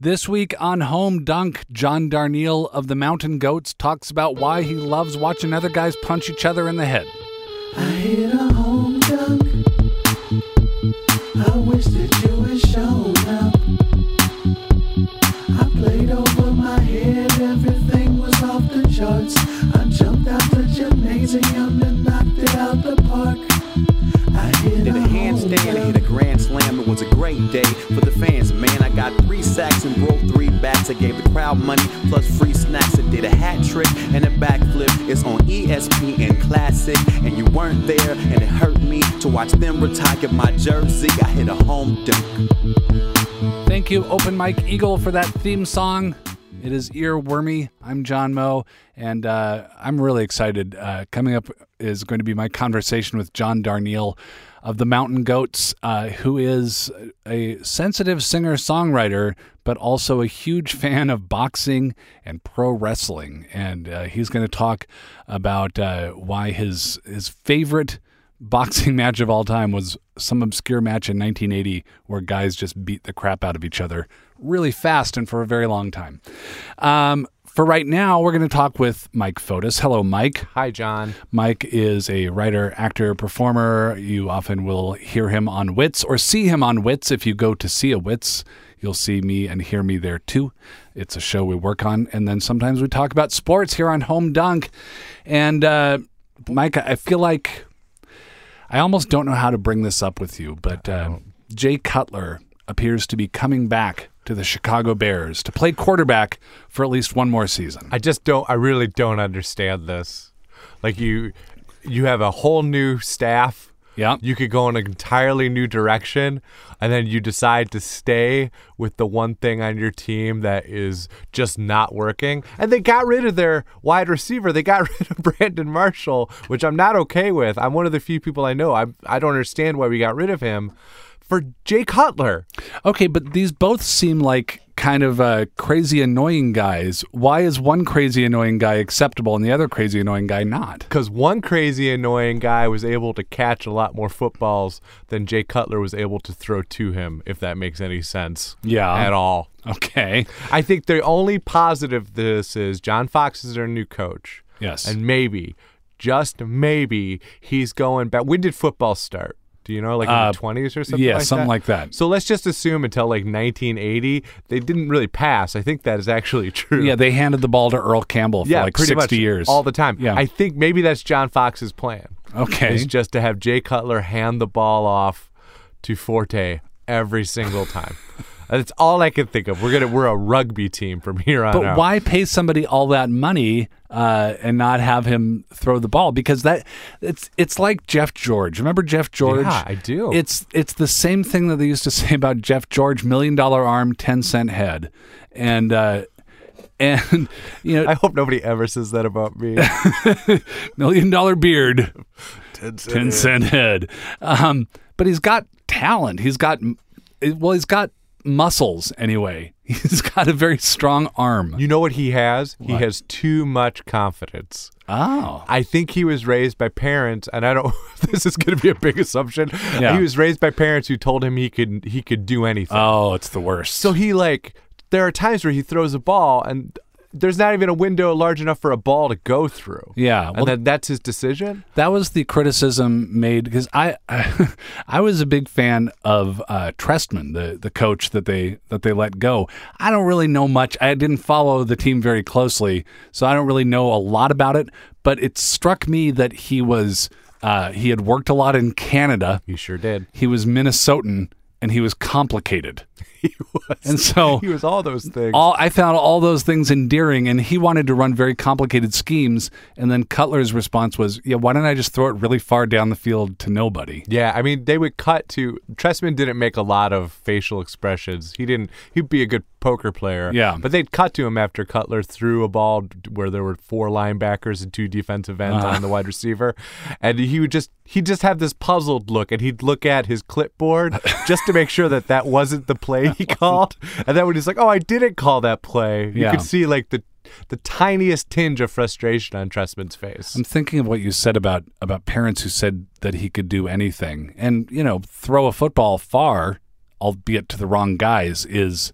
This week on Home Dunk, John Darnielle of the Mountain Goats talks about why he loves watching other guys punch each other in the head. I hit a home dunk. I wish that you had shown up. I played over my head, everything was off the charts. I jumped out the gymnasium and knocked it out the park. I hit Did a handstand and hit a grand Was a great day for the fans, man. I got three sacks and broke three bats. I gave the crowd money plus free snacks. I did a hat trick and a backflip. It's on ESPN Classic, and you weren't there, and it hurt me to watch them retire my jersey. I hit a home dunk. Thank you, Open Mike Eagle, for that theme song. It is earwormy. I'm John Moe, and uh, I'm really excited. Uh, coming up is going to be my conversation with John Darnielle of the Mountain Goats, uh, who is a sensitive singer songwriter, but also a huge fan of boxing and pro wrestling. And uh, he's going to talk about uh, why his his favorite boxing match of all time was some obscure match in 1980 where guys just beat the crap out of each other really fast and for a very long time. Um, for right now, we're going to talk with Mike Fotis. Hello, Mike. Hi, John. Mike is a writer, actor, performer. You often will hear him on Wits or see him on Wits. If you go to see a Wits, you'll see me and hear me there too. It's a show we work on. And then sometimes we talk about sports here on Home Dunk. And uh, Mike, I feel like I almost don't know how to bring this up with you, but uh, Jay Cutler appears to be coming back to the Chicago Bears to play quarterback for at least one more season. I just don't. I really don't understand this. Like you, you have a whole new staff. Yeah. You could go in an entirely new direction, and then you decide to stay with the one thing on your team that is just not working. And they got rid of their wide receiver. They got rid of Brandon Marshall, which I'm not okay with. I'm one of the few people I know. I I don't understand why we got rid of him for Jay Cutler. Okay, but these both seem like kind of uh, crazy annoying guys. Why is one crazy annoying guy acceptable and the other crazy annoying guy not? because one crazy annoying guy was able to catch a lot more footballs than Jay Cutler was able to throw to him, if that makes any sense. Yeah. At all. Okay. I think the only positive this is John Fox is our new coach. Yes. And maybe, just maybe, he's going back. When did football start? Do you know, like in Uh, the twenties or something? yeah, like something that? like that. So let's just assume until like 1980, they didn't really pass. I think that is actually true. yeah, they handed the ball to Earl Campbell for yeah, like pretty 60 much years. all the time. Yeah. I think maybe that's John Fox's plan. Okay. Is just to have Jay Cutler hand the ball off to Forte every single time. That's all I can think of. We're gonna we're a rugby team from here on But out. why pay somebody all that money uh, and not have him throw the ball? Because that it's it's like Jeff George. Remember Jeff George? Yeah, I do. It's it's the same thing that they used to say about Jeff George: million dollar arm, ten cent head, and uh, and you know, I hope nobody ever says that about me. million dollar beard, ten cent head. Um, but he's got talent. He's got well, he's got muscles anyway. He's got a very strong arm. you know what he has? He has too much confidence. Oh, I think he was raised by parents, and I don't. This is going to be a big assumption. Yeah. He was raised by parents who told him he could he could do anything. oh, it's the worst. So he like there are times where he throws a ball and there's not even a window large enough for a ball to go through. Yeah, well- and then that's his decision. that was the criticism made because I, I was a big fan of uh, Trestman, the the coach that they that they let go. I don't really know much. I didn't follow the team very closely, so I don't really know a lot about it. But it struck me that he was uh, he had worked a lot in Canada. He sure did. He was Minnesotan, and he was complicated. He was. And so he was all those things. all I found all those things endearing, and he wanted to run very complicated schemes. And then Cutler's response was, "Yeah, why don't I just throw it really far down the field to nobody?" yeah, I mean they would cut to Trestman didn't make a lot of facial expressions. He didn't. He'd be a good poker player. Yeah. but they'd cut to him after Cutler threw a ball where there were four linebackers and two defensive ends Uh-huh. on the wide receiver, and he would just he'd just have this puzzled look, and he'd look at his clipboard just to make sure that that wasn't the play he called, and then when he's like, "Oh, I didn't call that play," you Yeah. could see like the the tiniest tinge of frustration on Trestman's face. I'm thinking of what you said about about parents who said that he could do anything, and you know, throw a football far, albeit to the wrong guys, is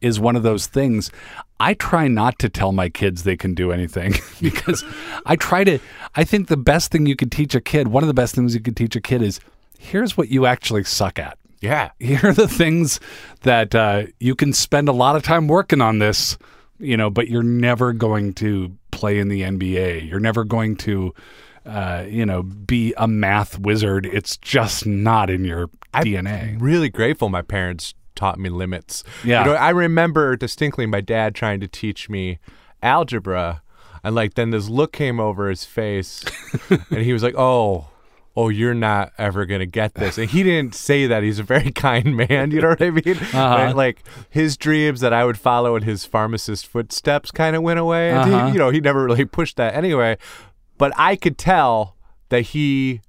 is one of those things. I try not to tell my kids they can do anything because I try to. I think the best thing you could teach a kid, one of the best things you could teach a kid is here's what you actually suck at. Yeah. Here are the things that uh, you can spend a lot of time working on this, you know, but you're never going to play in the NBA. You're never going to, uh, you know, be a math wizard. It's just not in your DNA. really grateful my parents taught me limits. Yeah. You know, I remember distinctly my dad trying to teach me algebra and like then this look came over his face and he was like, "Oh, oh, you're not ever going to get this." And he didn't say that. He's a very kind man, you know what I mean? Uh-huh. Like his dreams that I would follow in his pharmacist footsteps kind of went away. And Uh-huh. he, you know, he never really pushed that anyway, but I could tell that he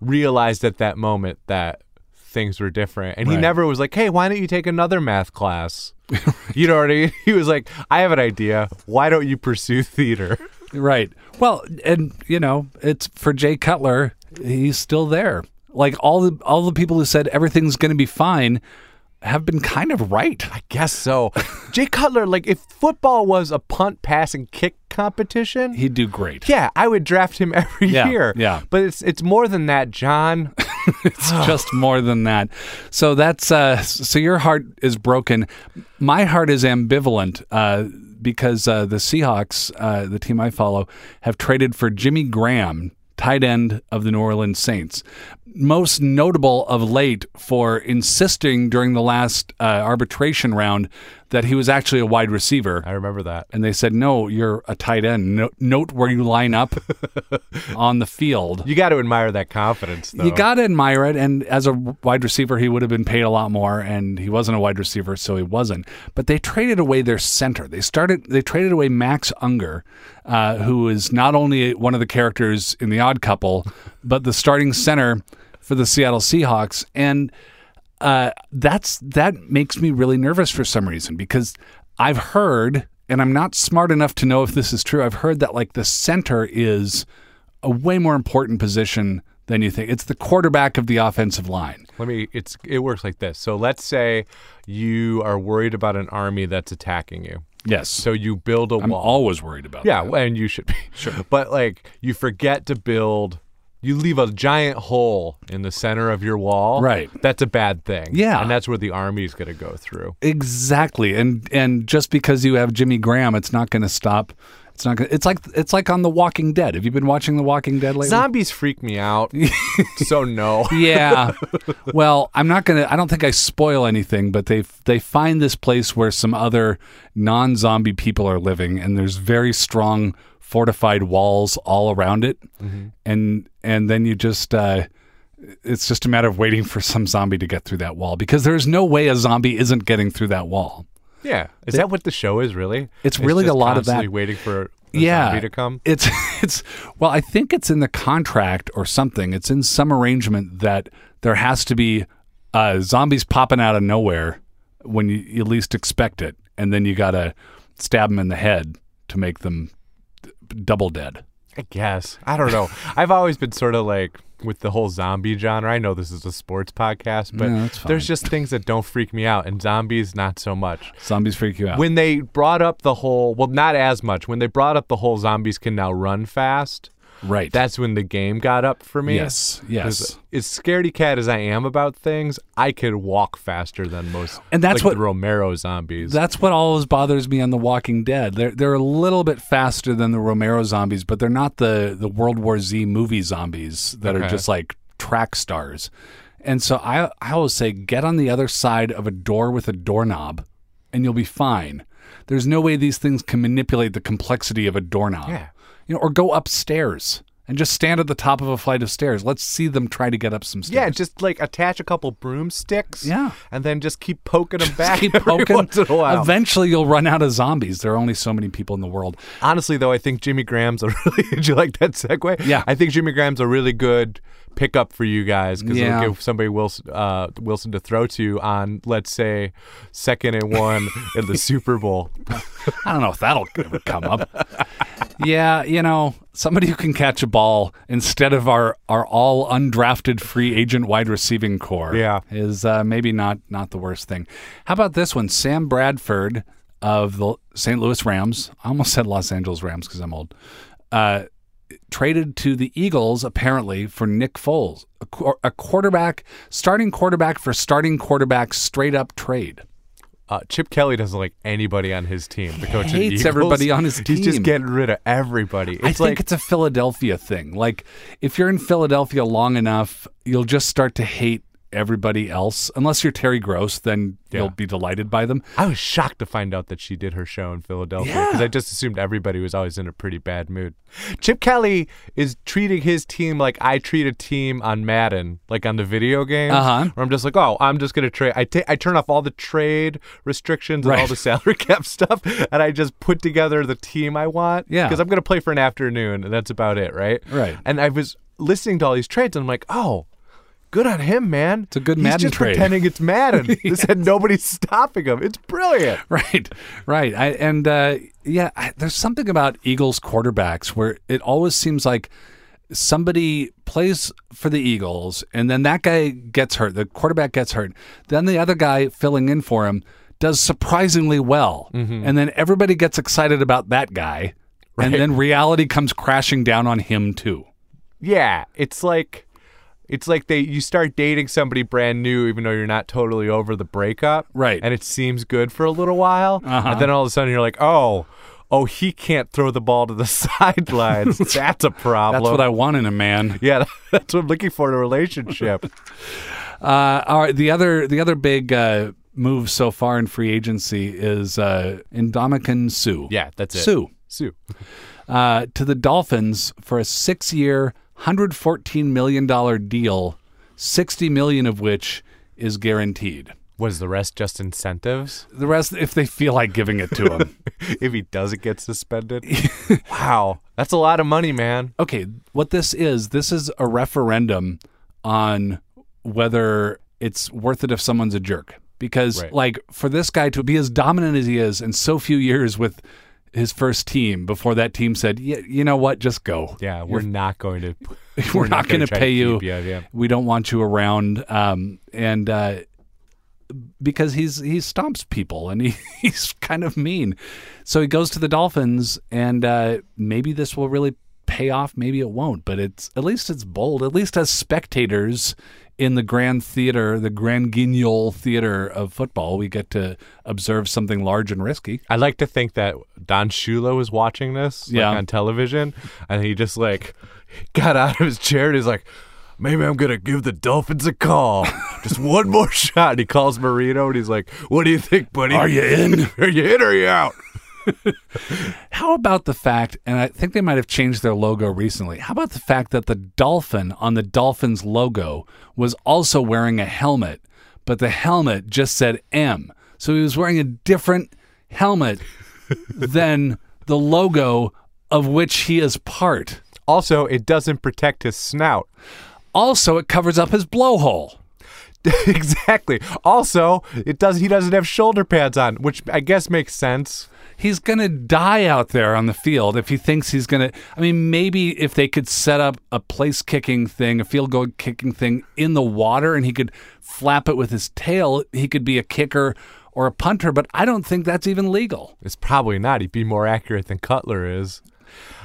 realized at that moment that things were different. And he never was like, hey, why don't you take another math class? you know what I mean? He was like, I have an idea. Why don't you pursue theater? Right. Well, and you know, it's for Jay Cutler. He's still there. Like all the all the people who said everything's going to be fine have been kind of right. I guess so. Jay Cutler, like, if football was a punt, pass, and kick competition, He'd do great. yeah, I would draft him every Yeah, year. yeah. But it's it's more than that, John. it's just more than that. So that's uh so your heart is broken. My heart is ambivalent uh because uh the Seahawks, uh the team I follow, have traded for Jimmy Graham, tight end of the New Orleans Saints. Most notable of late for insisting during the last uh, arbitration round that he was actually a wide receiver. I remember that. And they said, "No, you're a tight end. No, note where you line up on the field." You got to admire that confidence, though. You got to admire it. And as a wide receiver, he would have been paid a lot more. And he wasn't a wide receiver, so he wasn't. But they traded away their center. They started. They traded away Max Unger, uh, who is not only one of the characters in The Odd Couple, but the starting center for the Seattle Seahawks. And uh, that's that makes me really nervous for some reason because I've heard, and I'm not smart enough to know if this is true. I've heard that like the center is a way more important position than you think. It's the quarterback of the offensive line. Let me. It's it works like this. So let's say you are worried about an army that's attacking you. Yes. So you build a I'm wall. always worried about yeah, that. and you should be. Sure. But like you forget to build. You leave a giant hole in the center of your wall. Right. That's a bad thing. Yeah. And that's where the army's going to go through. Exactly. And and just because you have Jimmy Graham, it's not going to stop. It's not going to It's like it's like on The Walking Dead. Have you been watching The Walking Dead lately? Zombies freak me out. so no. yeah. Well, I'm not gonna. I don't think I spoil anything, but they they find this place where some other non-zombie people are living, and there's very strong fortified walls all around it, and and then you just. Uh, it's just a matter of waiting for some zombie to get through that wall because there's no way a zombie isn't getting through that wall. Yeah. Is that what the show is really? It's really just a lot of that. waiting for yeah, zombie to come. It's it's well, I think it's in the contract or something. It's in some arrangement that there has to be uh, zombies popping out of nowhere when you, you least expect it, and then you gotta stab them in the head to make them double dead. I guess. I don't know. I've always been sort of like with the whole zombie genre. I know this is a sports podcast, but No, there's just things that don't freak me out, and zombies not so much. Zombies freak you out. When they brought up the whole, well, not as much. When they brought up the whole zombies can now run fast, right. that's when the game got up for me. Yes. Yes. As scaredy cat as I am about things, I could walk faster than most. And that's like what- the Romero zombies. That's what always bothers me on The Walking Dead. They're they're a little bit faster than the Romero zombies, but they're not the the World War Z movie zombies that are just like track stars. And so I I always say get on the other side of a door with a doorknob and you'll be fine. There's no way these things can manipulate the complexity of a doorknob. Yeah. You know, or go upstairs and just stand at the top of a flight of stairs. Let's see them try to get up some stairs. yeah, just like attach a couple broomsticks. Yeah. and then just keep poking them back. keep poking. once in a while. Eventually, you'll run out of zombies. There are only so many people in the world. Honestly, though, I think Jimmy Graham's a really. Did you like that segue? Yeah. I think Jimmy Graham's a really good pickup for you guys because Yeah. it'll give somebody Wilson, uh, Wilson to throw to on, let's say, second and one in the Super Bowl. I don't know if that'll ever come up. Yeah, you know, somebody who can catch a ball instead of our, our all undrafted free agent wide receiving corps Yeah. is uh, maybe not not the worst thing. How about this one? Sam Bradford of the St. Louis Rams. I almost said Los Angeles Rams because I'm old. Uh, traded to the Eagles apparently for Nick Foles, a, qu- a quarterback, starting quarterback for starting quarterback, straight up trade. Uh, Chip Kelly doesn't like anybody on his team. The coach hates Eagles. everybody on his team. He's just getting rid of everybody. It's I think like it's a Philadelphia thing. Like if you're in Philadelphia long enough, you'll just start to hate everybody else. Unless you're Terry Gross, then Yeah. you'll be delighted by them. I was shocked to find out that she did her show in Philadelphia because Yeah. I just assumed everybody was always in a pretty bad mood. Chip Kelly is treating his team like I treat a team on Madden, like on the video game, Uh-huh. Where I'm just like, oh, I'm just gonna trade. I ta- I turn off all the trade restrictions and all the salary cap stuff, and I just put together the team I want. Yeah. because I'm gonna play for an afternoon, and that's about it, right? Right. And I was listening to all these trades, and I'm like, oh. Good on him, man. It's a good He's Madden just trade. pretending it's Madden. This had nobody's stopping him. It's brilliant. Right, right. I, and uh, yeah, I, there's something about Eagles quarterbacks where it always seems like somebody plays for the Eagles and then that guy gets hurt, the quarterback gets hurt. Then the other guy filling in for him does surprisingly well. And then everybody gets excited about that guy. And then reality comes crashing down on him too. Yeah, it's like it's like they you start dating somebody brand new even though you're not totally over the breakup right and it seems good for a little while uh-huh. and then all of a sudden you're like oh oh he can't throw the ball to the sidelines that's a problem that's what i want in a man yeah that's what i'm looking for in a relationship uh, all right the other the other big uh, move so far in free agency is uh, Ndamukong Suh. Yeah, that's it. Suh. Suh. Uh, to the Dolphins for a six year, $114 million deal, 60 million of which is guaranteed. Was the rest just incentives? The rest, if they feel like giving it to him. if he doesn't get suspended? wow. That's a lot of money, man. Okay. What this is, this is a referendum on whether it's worth it if someone's a jerk. Because, right. like, for this guy to be as dominant as he is in so few years with his first team before that team said, yeah, you know what, just go. Yeah, we're not going to We're, not, going to pay you. keep Yeah. We don't want you around. Um, and uh, because he's he stomps people and he, he's kind of mean. So he goes to the Dolphins, and uh, maybe this will really pay off. Maybe it won't, but it's at least it's bold. At least as spectators in the grand theater, the grand guignol theater of football, we get to observe something large and risky. I like to think that Don Shula was watching this like, Yeah. on television, and he just like got out of his chair and he's like, "Maybe I'm gonna give the Dolphins a call, just one more shot." And he calls Marino and he's like, "What do you think, buddy? Are you in? Are you in or are you out?" How about the fact, and I think they might have changed their logo recently. How about the fact that the dolphin on the Dolphins logo was also wearing a helmet, but the helmet just said M. So he was wearing a different helmet than the logo of which he is part. Also, it doesn't protect his snout. Also, it covers up his blowhole. exactly. Also, it does. He doesn't have shoulder pads on, which I guess makes sense. He's going to die out there on the field if he thinks he's going to. I mean, maybe if they could set up a place kicking thing, a field goal kicking thing in the water and he could flap it with his tail, he could be a kicker or a punter, but I don't think that's even legal. It's probably not. He'd be more accurate than Cutler is.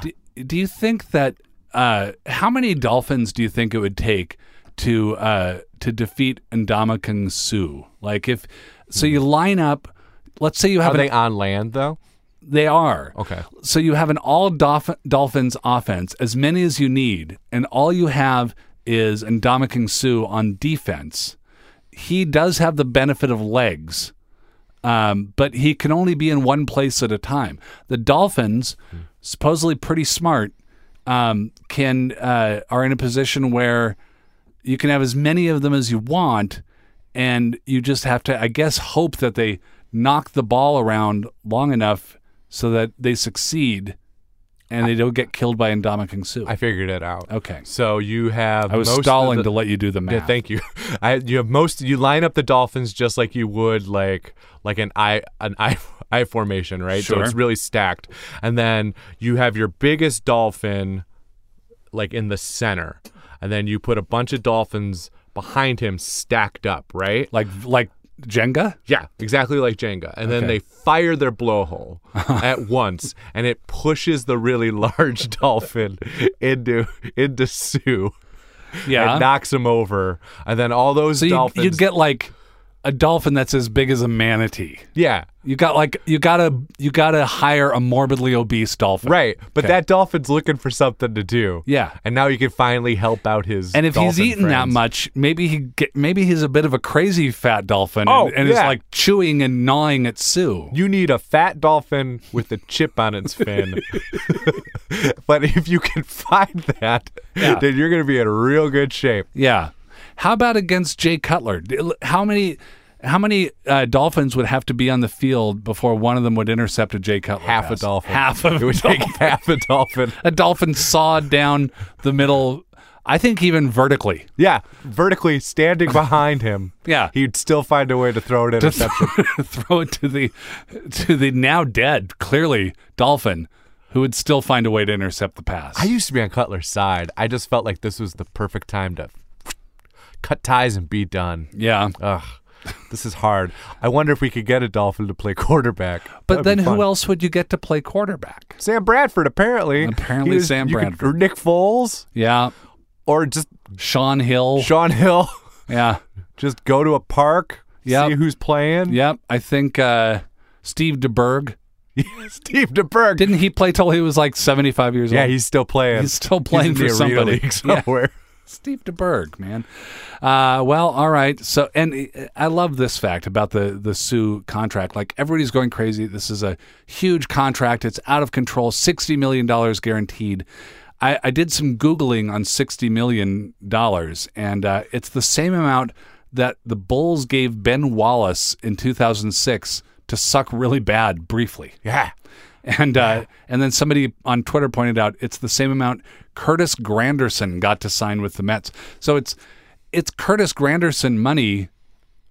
Do, do you think that uh, how many Dolphins do you think it would take to uh, to defeat Ndamukong Suh? Like if so you line up let's say you have Are an they on land though? They are. Okay. So you have an all Dolph- Dolphins offense, as many as you need, and all you have is Ndamukong Suh on defense. He does have the benefit of legs, um, but he can only be in one place at a time. The Dolphins, supposedly pretty smart, um, can uh, are in a position where you can have as many of them as you want, and you just have to, I guess, hope that they knock the ball around long enough so that they succeed. and they don't get killed by Ndamukong Suh. I figured it out. okay. So you have. I was stalling the- to let you do the math. Yeah, thank you. I, you have most. You line up the dolphins just like you would like like an I an eye eye formation, right? Sure. So it's really stacked, and then you have your biggest dolphin like in the center, and then you put a bunch of dolphins behind him stacked up, right? Like like Jenga? Yeah, exactly like Jenga. And then they fire their blowhole at once, and it pushes the really large dolphin into into Suh Yeah. and knocks him over. And then all those so you, dolphins. you get like a dolphin that's as big as a manatee. yeah, You got like you gotta you gotta hire a morbidly obese dolphin. right. But Okay. that dolphin's looking for something to do. Yeah. And now you can finally help out his. And if he's eating that much, maybe he get, maybe he's a bit of a crazy fat dolphin Oh, and, and is like chewing and gnawing at Suh. You need a fat dolphin with a chip on its fin. but if you can find that, Yeah. then you're going to be in real good shape. Yeah. How about against Jay Cutler? How many how many uh, dolphins would have to be on the field before one of them would intercept a Jay Cutler? Half a dolphin. Half of It would take half a dolphin. a dolphin sawed down the middle. I think even vertically. Yeah, vertically standing behind him. Yeah. he'd still find a way to throw an interception. throw it to the to the now dead, clearly dolphin, who would still find a way to intercept the pass. I used to be on Cutler's side. I just felt like this was the perfect time to cut ties and be done. yeah, Ugh, this is hard. I wonder if we could get a Dolphin to play quarterback. but That'd then who else would you get to play quarterback? Sam Bradford, apparently. Apparently was- Sam you could- Bradford. or Nick Foles, Yeah, or just Shaun Hill. Shaun Hill. yeah, just go to a park, Yep. see who's playing. yep. I think uh, Steve DeBerg. Steve DeBerg. Didn't he play till he was like seventy five years yeah, old? Yeah, he's still playing. He's still playing in the for somebody. league Yeah. Steve DeBerg, man. Uh, well, all right. So, and I love this fact about the the Suh contract. Like everybody's going crazy. This is a huge contract. It's out of control. Sixty million dollars guaranteed. I, I did some googling on sixty million dollars, and uh, it's the same amount that the Bulls gave Ben Wallace in two thousand six to suck really bad briefly. Yeah. And uh, and then somebody on Twitter pointed out it's the same amount Curtis Granderson got to sign with the Mets. So it's it's Curtis Granderson money,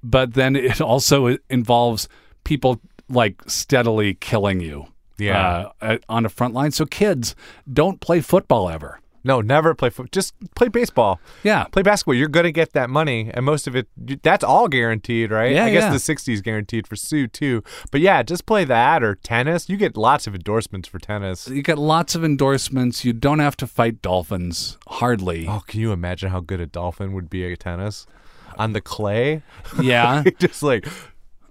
but then it also involves people like steadily killing you. Yeah. uh, on a front line. So kids don't play football ever. No, never play foot. Just play baseball. Yeah, Play basketball. You're going to get that money, and most of it, that's all guaranteed, right? Yeah, I guess yeah. the 60s guaranteed for Suh, too. But yeah, just play that or tennis. You get lots of endorsements for tennis. you get lots of endorsements. You don't have to fight dolphins hardly. Oh, can you imagine how good a dolphin would be at tennis? On the clay? Yeah. just like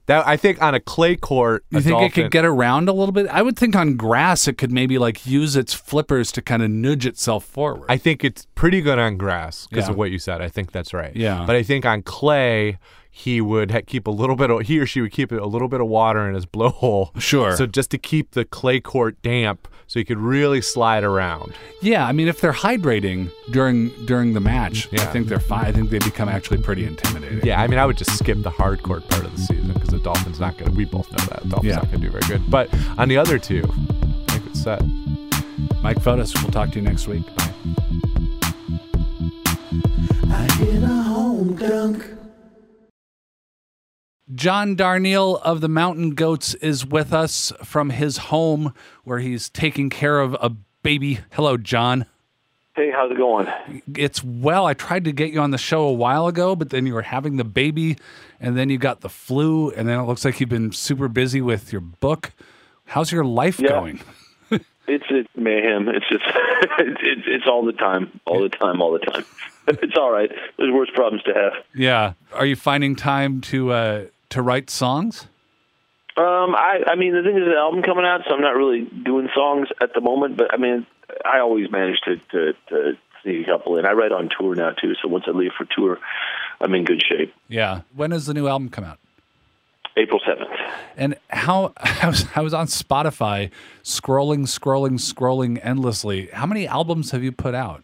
that. I think on a clay court, You a think it could get around a little bit? I would think on grass it could maybe like use its flippers to kind of nudge itself forward. I think it's pretty good on grass because Yeah. of what you said. I think that's right. Yeah. But I think on clay, he would ha- keep a little bit of he or she would keep a little bit of water in his blowhole. Sure. So just to keep the clay court damp, so he could really slide around. yeah, I mean if they're hydrating during during the match, I think they're fine. I think they become actually pretty intimidating. Yeah, I mean, I would just skip the hard court part of the season because the Dolphins not going. to We both know that the Dolphins Yeah. not going to do very good. But on the other two, I think it's set. Mike Fotis, we'll talk to you next week. Bye. I hit a home dunk. John Darnielle of the Mountain Goats is with us from his home where he's taking care of a baby. Hello, John. Hey, how's it going? It's well. I tried to get you on the show a while ago, but then you were having the baby, and then you got the flu, and then it looks like you've been super busy with your book. How's your life Yeah. going? It's it's mayhem. It's just it's, it's it's all the time, all the time, all the time. It's all right. There's worse problems to have. Yeah. Are you finding time to uh, to write songs? Um, I I mean, the thing is, the album coming out, so I'm not really doing songs at the moment. But I mean, I always manage to to, to sneak a couple in. I write on tour now too, so once I leave for tour, I'm in good shape. Yeah. When does the new album come out? April seventh. And how I was I was on Spotify scrolling, scrolling, scrolling endlessly. How many albums have you put out?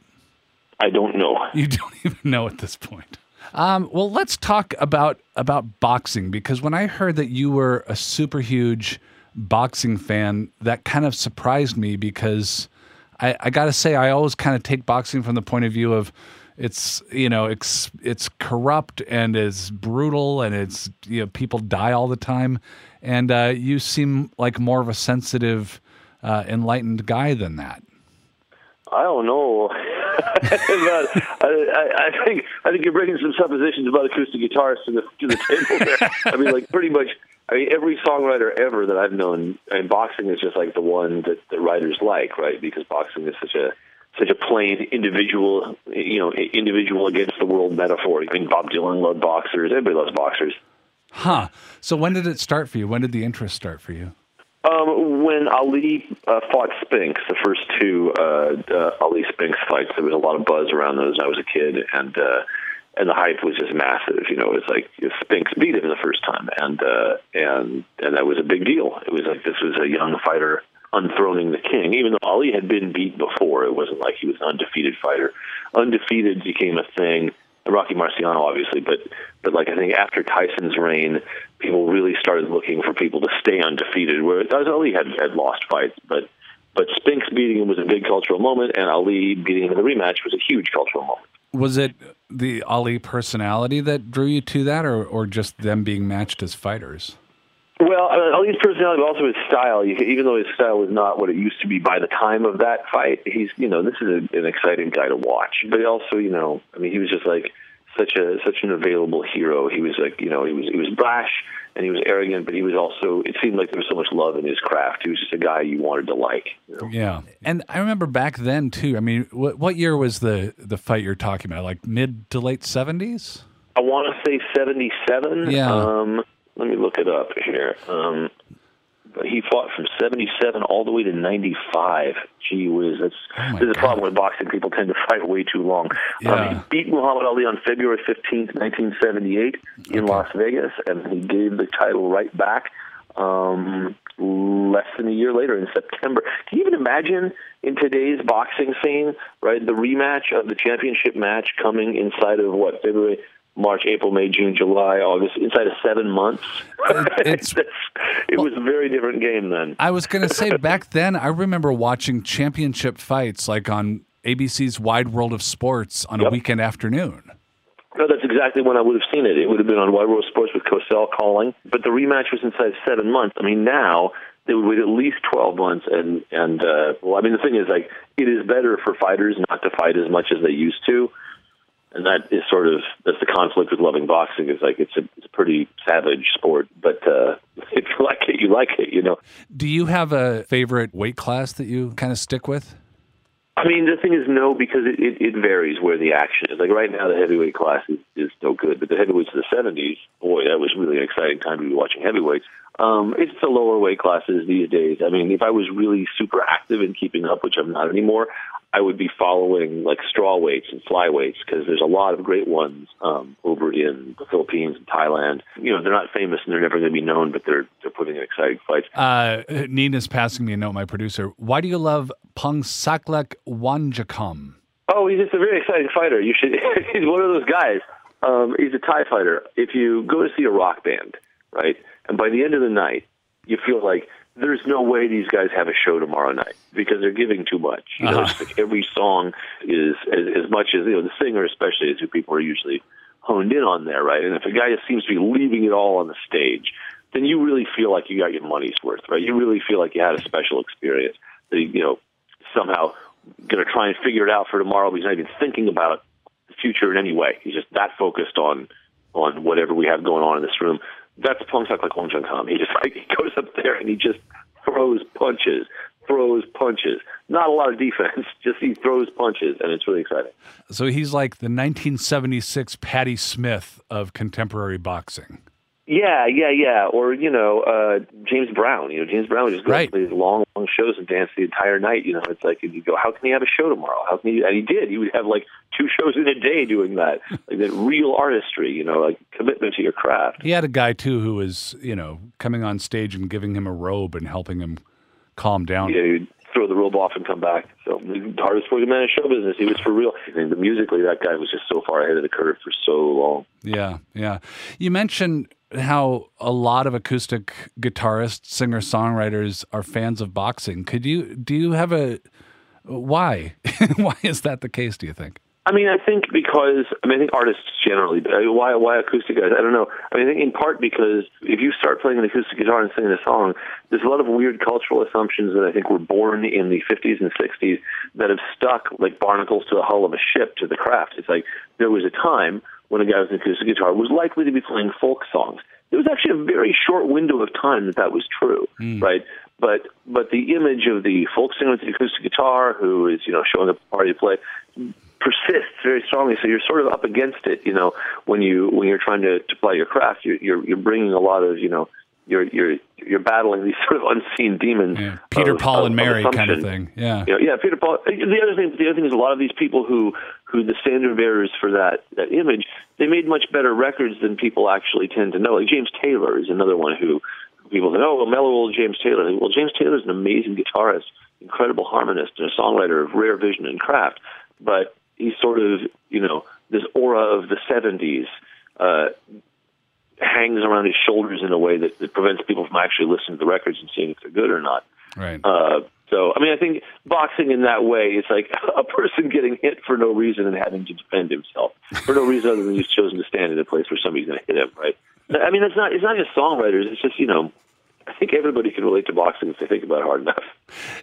I don't know. You don't even know at this point. Um, well, let's talk about about boxing because when I heard that you were a super huge boxing fan, that kind of surprised me because I, I got to say, I always kind of take boxing from the point of view of it's you know it's it's corrupt and it's brutal and it's you know people die all the time, and uh, you seem like more of a sensitive, uh, enlightened guy than that. I don't know. I, I, I think I think you're bringing some suppositions about acoustic guitarists to the to the table there. I mean, like pretty much. I mean, every songwriter ever that I've known, and boxing is just like the one that the writers like, right? Because boxing is such a such a plain individual, you know, individual against the world metaphor. I mean, Bob Dylan loved boxers. Everybody loves boxers. Huh. So when did it start for you? When did the interest start for you? Um, when Ali uh, fought Spinks, the first two uh, uh, Ali Spinks fights, there was a lot of buzz around those. when I was a kid, and uh, and the hype was just massive. You know, it was like Spinks beat him the first time, and uh, and and that was a big deal. It was like this was a young fighter unthroning the king, even though Ali had been beat before. It wasn't like he was an undefeated fighter. Undefeated became a thing. Rocky Marciano, obviously, but but like I think after Tyson's reign, people really started looking for people to stay undefeated. Whereas Ali had had lost fights, but but Spinks beating him was a big cultural moment, and Ali beating him in the rematch was a huge cultural moment. Was it the Ali personality that drew you to that, or or just them being matched as fighters? Well, Ali's personality, but also his style. You, even though his style was not what it used to be by the time of that fight, he's you know this is a, an exciting guy to watch. But also, you know, I mean, he was just like such a such an available hero. He was like you know he was he was brash and he was arrogant, but he was also. It seemed like there was so much love in his craft. He was just a guy you wanted to like. You know? Yeah, and I remember back then too. I mean, what what year was the the fight you're talking about? Like mid to late seventies? I want to say seventy seven. Yeah. Um, let me look it up here. Um, but he fought from 77 all the way to 95. Gee whiz, that's Oh this is a problem with boxing. People tend to fight way too long. Yeah. Um, he beat Muhammad Ali on February 15th, 1978 in Las Vegas, and he gave the title right back um, less than a year later in September. Can you even imagine in today's boxing scene, right, the rematch of the championship match coming inside of what, February, March, April, May, June, July, August, inside of seven months? it's- it was a very different game then. I was going to say back then, I remember watching championship fights like on ABC's Wide World of Sports on a weekend afternoon. No, that's exactly when I would have seen it. It would have been on Wide World of Sports with Cosell calling, but the rematch was inside of seven months. I mean, now they would wait at least twelve months, and and uh, well, I mean, the thing is, like, it is better for fighters not to fight as much as they used to, and that is sort of that's the conflict with loving boxing. Is like it's a it's a pretty savage sport, but uh, if you like it, you like it, you know. Do you have a favorite weight class that you kind of stick with? I mean, the thing is, no, because it, it, it varies where the action is. Like right now, the heavyweight class is, is no good, but the heavyweights of the '70s, boy, that was really an exciting time to be watching heavyweights. Um, it's the lower weight classes these days. I mean, if I was really super active in keeping up, which I'm not anymore, I would be following like straw weights and flyweights because there's a lot of great ones um, over in the Philippines and Thailand. You know, they're not famous and they're never going to be known, but they're they're putting in exciting fights. Uh, Nina's passing me a note, my producer. Why do you love Pung Saklek Wanjakam? Oh, he's just a very exciting fighter. You should. he's one of those guys. Um, he's a Thai fighter. If you go to see a rock band, right, and by the end of the night, you feel like there's no way these guys have a show tomorrow night because they're giving too much. You know, Uh-huh. like every song is as, as much as you know the singer, especially, is who people are usually honed in on there, right? And if a guy just seems to be leaving it all on the stage, then you really feel like you got your money's worth, right? You really feel like you had a special experience. That you know somehow going to try and figure it out for tomorrow. He's not even thinking about the future in any way. He's just that focused on on whatever we have going on in this room. That's Pongsaklek Wonjongkam. He just like he goes up there and he just throws punches, throws punches. Not a lot of defense, just he throws punches, and it's really exciting. So he's like the 1976 Patti Smith of contemporary boxing. Yeah, yeah, yeah. Or you know, uh, James Brown. You know, James Brown would just go Right. these long, long shows and dance the entire night. You know, it's like you go, how can he have a show tomorrow? How can he? And he did. He would have like two shows in a day doing that. Like that real artistry. You know, like commitment to your craft. He had a guy too who was, you know, coming on stage and giving him a robe and helping him calm down. Know, he'd throw the robe off and come back. So the hardest working man in show business. He was for real. And the musically, that guy was just so far ahead of the curve for so long. Yeah, yeah. You mentioned how a lot of acoustic guitarists, singer songwriters are fans of boxing. Could you do you have a Why? Why is that the case? Do you think? I mean, I think because I mean, I think artists generally. Why why acoustic guys? I don't know. I mean, I think in part because if you start playing an acoustic guitar and singing a song, there's a lot of weird cultural assumptions that I think were born in the 50s and 60s that have stuck like barnacles to the hull of a ship to the craft. It's like there was a time when a guy with an acoustic guitar was likely to be playing folk songs. There was actually a very short window of time that that was true, hmm. right? But but the image of the folk singer with the acoustic guitar who is you know showing up at a party to play persists very strongly. So you're sort of up against it, you know, when you when you're trying to, to play your craft. You're, you're you're bringing a lot of you know you're you're you're battling these sort of unseen demons. Yeah. Peter, of- Paul, of- and of Mary kind of thing. Yeah. You know, yeah, Peter Paul. The other thing, the other thing is a lot of these people who who the standard bearers for that that image, they made much better records than people actually tend to know. Like James Taylor is another one who people think, oh, well, mellow old James Taylor. Well, James Taylor is an amazing guitarist, incredible harmonist, and a songwriter of rare vision and craft. But he's sort of, you know, this aura of the '70s. Uh, hangs around his shoulders in a way that, that prevents people from actually listening to the records and seeing if they're good or not. Right. Uh, so, I mean, I think boxing in that way is like a person getting hit for no reason and having to defend himself for no reason other than he's chosen to stand in a place where somebody's going to hit him, right? I mean, it's not it's not just songwriters. It's just you know, I think everybody can relate to boxing if they think about it hard enough.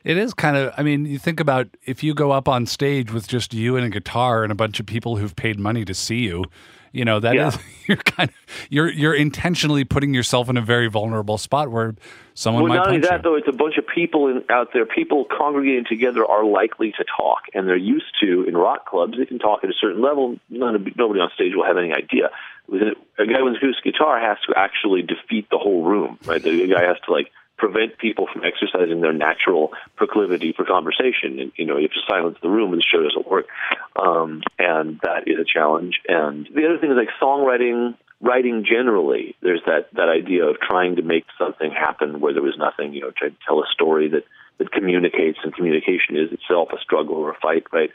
It is kind of. I mean, you think about if you go up on stage with just you and a guitar and a bunch of people who've paid money to see you. You know that is Yeah. you're kind of you're you're intentionally putting yourself in a very vulnerable spot where someone Well, might not only that, you. though, it's a bunch of people in, out there. People congregating together are likely to talk, and they're used to in rock clubs. They can talk at a certain level. None of, nobody on stage will have any idea. A, guy with acoustic guitar has to actually defeat the whole room, right? The guy has to like prevent people from exercising their natural proclivity for conversation. And you know, you have to silence the room, and the show doesn't work. Um, and that is a challenge. And the other thing is like songwriting writing generally, there's that, that idea of trying to make something happen where there was nothing, you know, trying to tell a story that, that communicates, and communication is itself a struggle or a fight, right?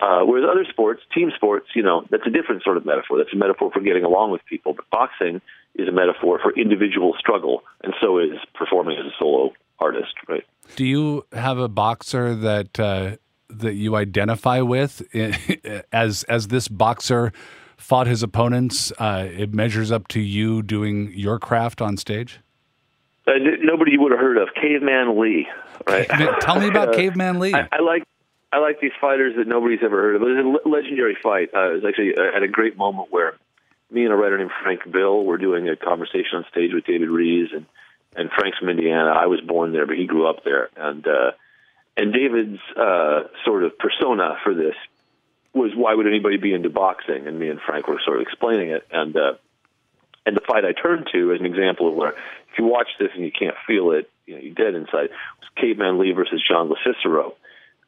Uh, whereas other sports, team sports, you know, that's a different sort of metaphor. That's a metaphor for getting along with people. But boxing is a metaphor for individual struggle, and so is performing as a solo artist, right? Do you have a boxer that uh, that you identify with as as this boxer fought his opponents? Uh, it measures up to you doing your craft on stage. Uh, nobody would have heard of Caveman Lee, right? Tell me about Uh, Caveman Lee. I, I like I like these fighters that nobody's ever heard of. It was a legendary fight. Uh, it was actually uh, at a great moment where me and a writer named Frank Bill were doing a conversation on stage with David Rees and and Frank's from Indiana. I was born there, but he grew up there, and uh, and David's uh, sort of persona for this was why would anybody be into boxing? And me and Frank were sort of explaining it, and uh, and the fight I turned to as an example of where if you watch this and you can't feel it, you know, you're dead inside. Was Caveman Lee versus John LoCicero.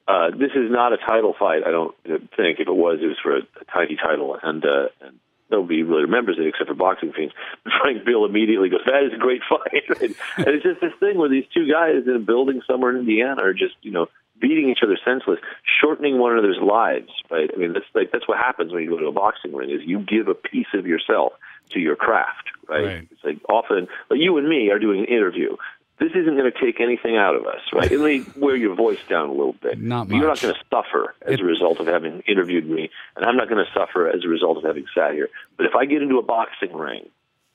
Uh, this is not a title fight. I don't think. If it was, it was for a, a tiny title, and, uh, and nobody really remembers it except for boxing fans. Frank Bill immediately goes, "That is a great fight," and, and it's just this thing where these two guys in a building somewhere in Indiana are just, you know, beating each other senseless, shortening one another's lives. Right? I mean, that's like that's what happens when you go to a boxing ring. Is you give a piece of yourself to your craft. Right? Right. It's like often, like you and me are doing an interview. This isn't going to take anything out of us, right? It may wear your voice down a little bit. Not But You're not going to suffer as It- a result of having interviewed me, and I'm not going to suffer as a result of having sat here. But if I get into a boxing ring,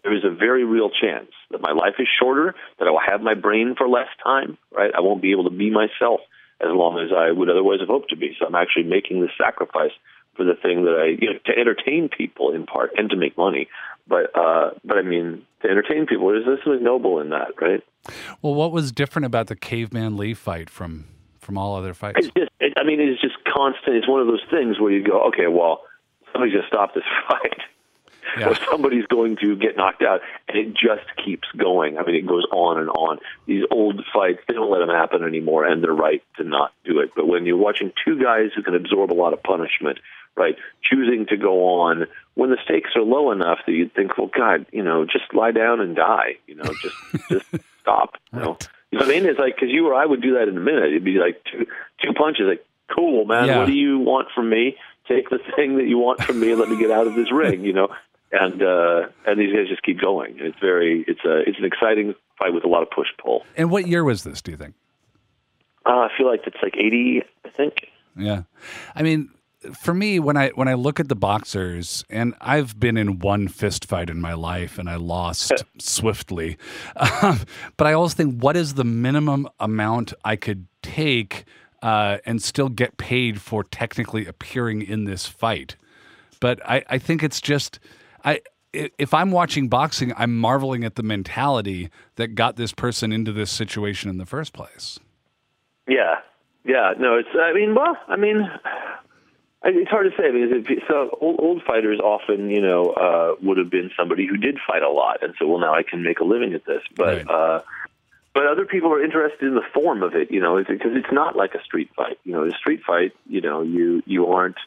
there is a very real chance that my life is shorter, that I will have my brain for less time, right? I won't be able to be myself as long as I would otherwise have hoped to be. So I'm actually making this sacrifice for the thing that I, you know, to entertain people in part and to make money. But, uh, but I mean, to entertain people, there's there's something noble in that, right? well, what was different about the Caveman Lee fight from from all other fights? It's just, it, I mean, it's just constant. It's one of those things where you go, okay, well, somebody's going to stop this fight. Yeah. or somebody's going to get knocked out, and it just keeps going. I mean, it goes on and on. These old fights, they don't let them happen anymore, and they're right to not do it. But when you're watching two guys who can absorb a lot of punishment, right, choosing to go on when the stakes are low enough that you'd think, well, God, you know, just lie down and die. You know, just just stop. You know, you know what I mean? It's like because you or I would do that in a minute. It'd be like two two punches, like, cool, man. Yeah. What do you want from me? Take the thing that you want from me and let me get out of this ring. You know, and uh, and these guys just keep going. It's very it's a it's an exciting fight with a lot of push pull. And what year was this? Do you think? Uh, I feel like it's like 80, I think. Yeah, I mean, for me, when I when I look at the boxers, and I've been in one fist fight in my life, and I lost swiftly, um, but I always think, what is the minimum amount I could take uh, and still get paid for technically appearing in this fight? But I, I think it's just I. If I'm watching boxing, I'm marveling at the mentality that got this person into this situation in the first place. Yeah, yeah. No, it's. I mean, well, I mean, it's hard to say because if, so old, old fighters often, you know, uh, would have been somebody who did fight a lot, and so well, now I can make a living at this. But Right. uh, but other people are interested in the form of it, you know, because it's not like a street fight. You know, a street fight, you know, you you aren't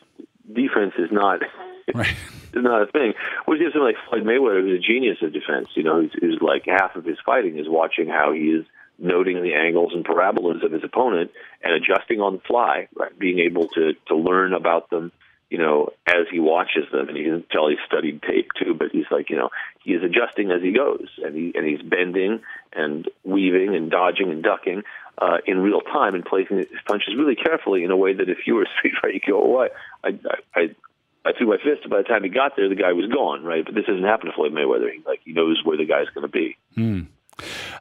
defense is not. Right. is not a thing. Which is something like Floyd Mayweather, who's a genius of defense. You know, who's, who's like half of his fighting is watching how he is noting the angles and parabolas of his opponent and adjusting on the fly, right? Being able to to learn about them, you know, as he watches them. And he can tell he's studied tape too, but he's like, you know, he is adjusting as he goes, and he and he's bending and weaving and dodging and ducking. Uh, in real time and placing his punches really carefully in a way that if you were a street fighter, you go, oh, I, I, I, I threw my fist, and by the time he got there, the guy was gone, right? But this doesn't happen to Floyd Mayweather. He, like he knows where the guy's going to be.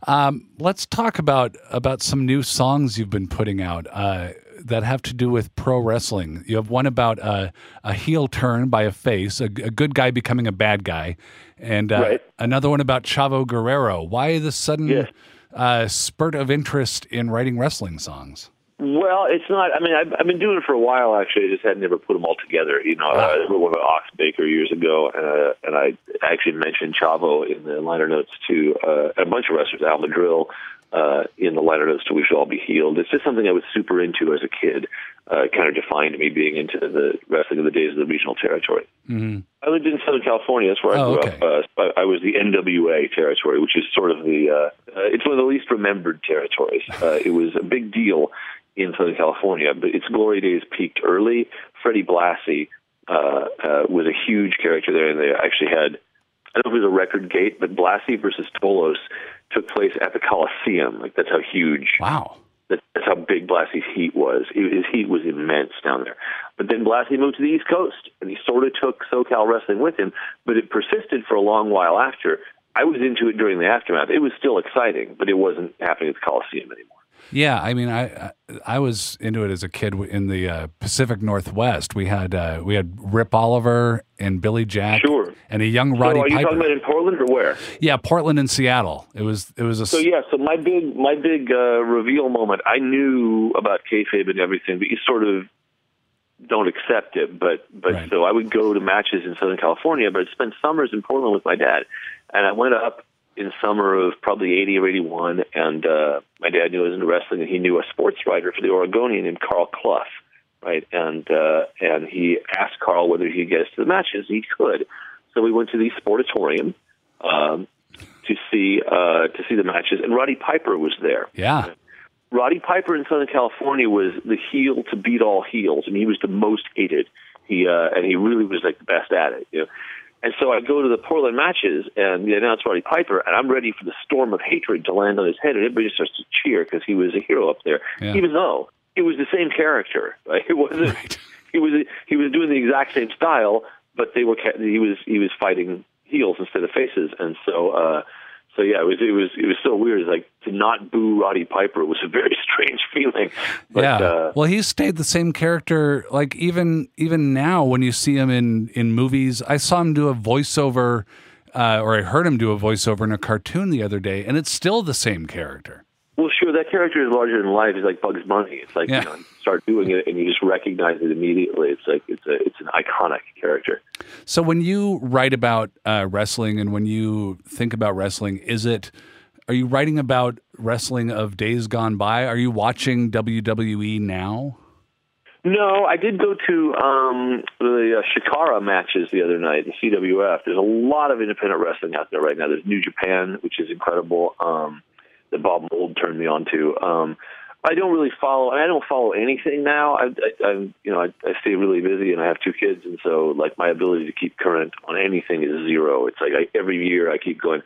Um, let's talk about about some new songs you've been putting out uh, that have to do with pro wrestling. You have one about uh, a heel turn by a face, a, a good guy becoming a bad guy, and uh, Right. another one about Chavo Guerrero. Why the sudden Yeah. uh, spurt of interest in writing wrestling songs? Well, it's not. I mean, I've, I've been doing it for a while. Actually, I just had never put them all together. You know, I wrote one about Ox Baker years ago, uh, and I actually mentioned Chavo in the liner notes to uh, a bunch of wrestlers, Al Madril, uh, in the liner notes to "We Shall All Be Healed." It's just something I was super into as a kid. Uh, kind of defined me being into the wrestling of the days of the regional territory. Mm-hmm. I lived in Southern California. That's where I Oh, grew okay. up. Uh, I I was the NWA territory, which is sort of the uh, uh, it's one of the least remembered territories. Uh, it was a big deal in Southern California, but its glory days peaked early. Freddie Blassie uh, uh, was a huge character there, and they actually had I don't know if it was a record gate, but Blassie versus Tolos took place at the Coliseum. Like that's how huge Wow. That's how big Blassie's heat was. His heat was immense down there. But then Blassie moved to the East Coast, and he sort of took SoCal wrestling with him, but it persisted for a long while after. I was into it during the aftermath. It was still exciting, but it wasn't happening at the Coliseum anymore. Yeah, I mean, I I, was into it as a kid in the uh, Pacific Northwest. We had uh, we had Rip Oliver and Billy Jack, Sure. and a young So Roddy are you Piper. talking about in Portland or where? yeah, Portland and Seattle. It was it was a So yeah, so my big my big uh, reveal moment. I knew about kayfabe and everything, but you sort of don't accept it. But but Right. so I would go to matches in Southern California, but I'd spend summers in Portland with my dad, and I went up in summer of probably eighty or eighty one, and uh, my dad knew I was into wrestling, and he knew a sports writer for the Oregonian named Carl Clough, right? And uh, and he asked Carl whether he'd get us to the matches. He could, so we went to the Sportatorium. Um, to see uh, to see the matches, and Roddy Piper was there. yeah. Roddy Piper in Southern California was the heel to beat all heels, and he was the most hated. He uh, and he really was like the best at it. You know? And so I go to the Portland matches, and they announce Roddy Piper, and I'm ready for the storm of hatred to land on his head, and everybody starts to cheer because he was a hero up there, Yeah. even though it was the same character. Right? It wasn't. He was he was doing the exact same style, but they were ca- he was he was fighting heels instead of faces, and so. uh so yeah, it was it was it was so weird. Like to not boo Roddy Piper was a very strange feeling. But, yeah. Uh, well, he's stayed the same character. Like even even now, when you see him in in movies, I saw him do a voiceover, uh, or I heard him do a voiceover in a cartoon the other day, and it's still the same character. Well, sure, that character is larger than life. It's like Bugs Bunny. It's like Yeah. you know, you start doing it and you just recognize it immediately. It's like it's a it's an iconic character. So when you write about uh, wrestling and when you think about wrestling, is it are you writing about wrestling of days gone by? Are you watching WWE now? No, I did go to um, the uh, Chikara matches the other night, the CWF. There's a lot of independent wrestling out there right now. There's New Japan, which is incredible, um, that Bob Mould turned me on to. Um, I don't really follow. I don't follow anything now. I, I, I'm, you know, I, I stay really busy, and I have two kids, and so like my ability to keep current on anything is zero. It's like I, every year I keep going.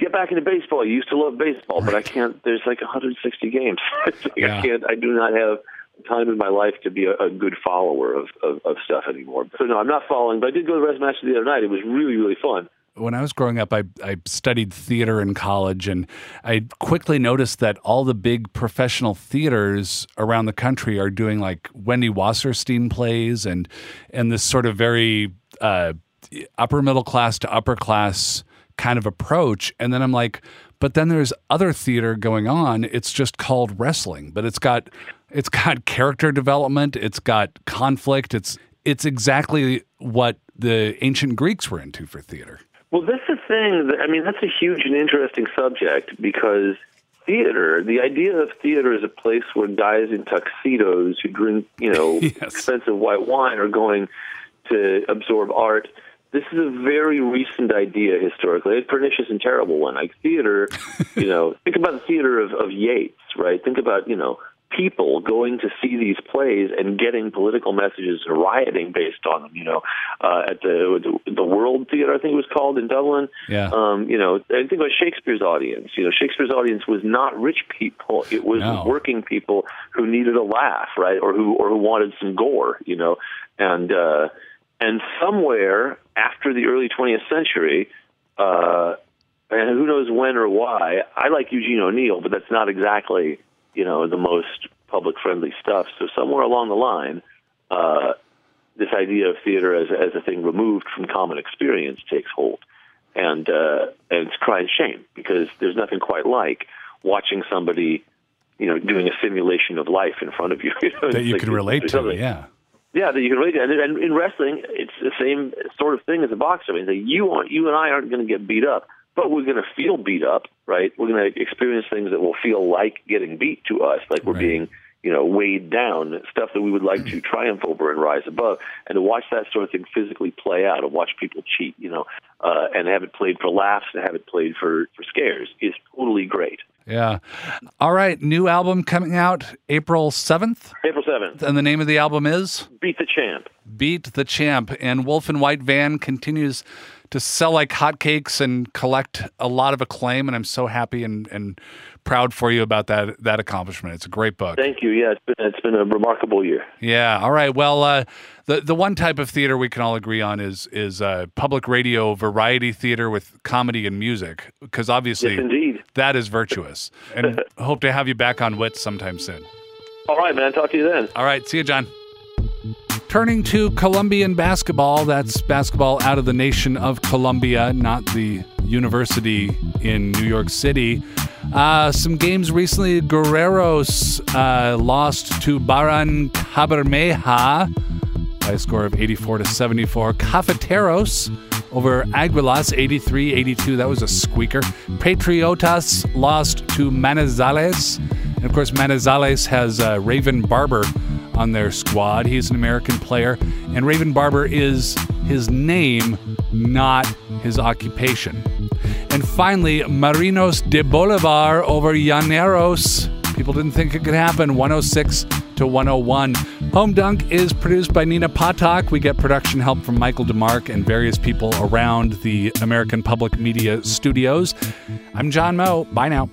get back into baseball. I used to love baseball, but I can't. There's like 160 games. Yeah. I can't. I do not have time in my life to be a, a good follower of, of of stuff anymore. So no, I'm not following. But I did go to the Res Master the other night. It was really really fun. When I was growing up, I, I studied theater in college, and I quickly noticed that all the big professional theaters around the country are doing like Wendy Wasserstein plays and and this sort of very uh, upper middle class to upper class kind of approach. And then I'm like, but then there's other theater going on. It's just called wrestling, but it's got it's got character development. It's got conflict. It's it's exactly what the ancient Greeks were into for theater. Well, that's the thing. That, I mean, that's a huge and interesting subject because theater, the idea of theater as a place where guys in tuxedos who drink, you know, Yes. expensive white wine are going to absorb art. This is a very recent idea historically, a pernicious and terrible one. Like theater, you know, think about the theater of, of Yeats, right? Think about, you know, people going to see these plays and getting political messages and rioting based on them. You know, uh, at the the World Theater, I think it was called in Dublin. Yeah. Um, you know, and think about Shakespeare's audience. You know, Shakespeare's audience was not rich people; it was No. working people who needed a laugh, right, or who or who wanted some gore. You know, and uh, and somewhere after the early 20th century. Uh, and who knows when or why. I like Eugene O'Neill, but that's not exactly you know the most public friendly stuff. So somewhere along the line, uh, this idea of theater as as a thing removed from common experience takes hold, and uh, and it's crying shame because there's nothing quite like watching somebody. You know, doing a simulation of life in front of you you know, That you like- can relate to, yeah. yeah, that you can relate to. And, and in wrestling, it's the same sort of thing as a boxer. I mean, you aren't, you and I aren't going to get beat up, but we're going to feel beat up, right? We're going to experience things that will feel like getting beat to us, like we're Right. being, you know, weighed down, stuff that we would like to triumph over and rise above. And to watch that sort of thing physically play out, and watch people cheat, you know, uh, and have it played for laughs and have it played for for scares is totally great. Yeah. All right. New album coming out April 7th. April seventh, And the name of the album is beat the champ. Beat the Champ. And Wolf in White Van continues to sell like hotcakes and collect a lot of acclaim. And I'm so happy and, and proud for you about that that accomplishment. It's a great book. Thank you. Yeah, it's been it's been a remarkable year. Yeah. All right. Well, uh, the the one type of theater we can all agree on is is uh, public radio variety theater with comedy and music, because obviously Yes, indeed. that is virtuous. And hope to have you back on Wits sometime soon. All right, man. Talk to you then. All right. See you, John. Turning to Colombian basketball, that's basketball out of the nation of Colombia, not the university in New York City. Uh, some games recently, Guerreros uh, lost to Barrancabermeja by a score of 84 to 74. Cafeteros over Aguilas 83 82. That was a squeaker. Patriotas lost to Manizales. And of course, Manizales has uh, Raven Barber on their squad. He's an American player. And Raven Barber is his name, not his occupation. And finally, Marinos de Bolivar over Llaneros. People didn't think it could happen. 106 to 101. Home Dunk is produced by Nina Patak. We get production help from Michael DeMark and various people around the American Public Media studios. I'm John Moe. Bye now.